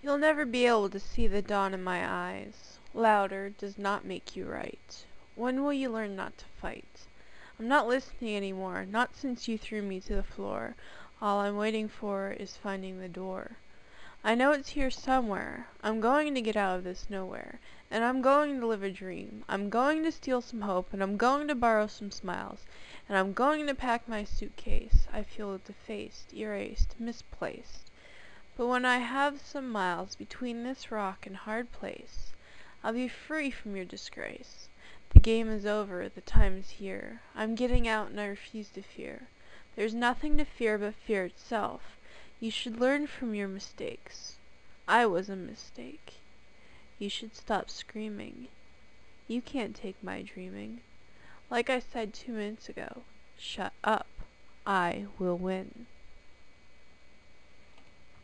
You'll never be able to see the dawn in my eyes. Louder does not make you right. When will you learn not to fight? I'm not listening any more, Not since you threw me to the floor. All I'm waiting for is finding the door. I know it's here somewhere. I'm going to get out of this nowhere. And I'm going to live a dream. I'm going to steal some hope, And I'm going to borrow some smiles. And I'm going to pack my suitcase. I feel defaced, erased, misplaced. But when I have some miles Between this rock and hard place, I'll be free from your disgrace. The game is over, the time is here. I'm getting out and I refuse to fear. There's nothing to fear but fear itself. You should learn from your mistakes. I was a mistake. You should stop screaming. You can't take my dreaming. Like I said two minutes ago, shut up. I will win.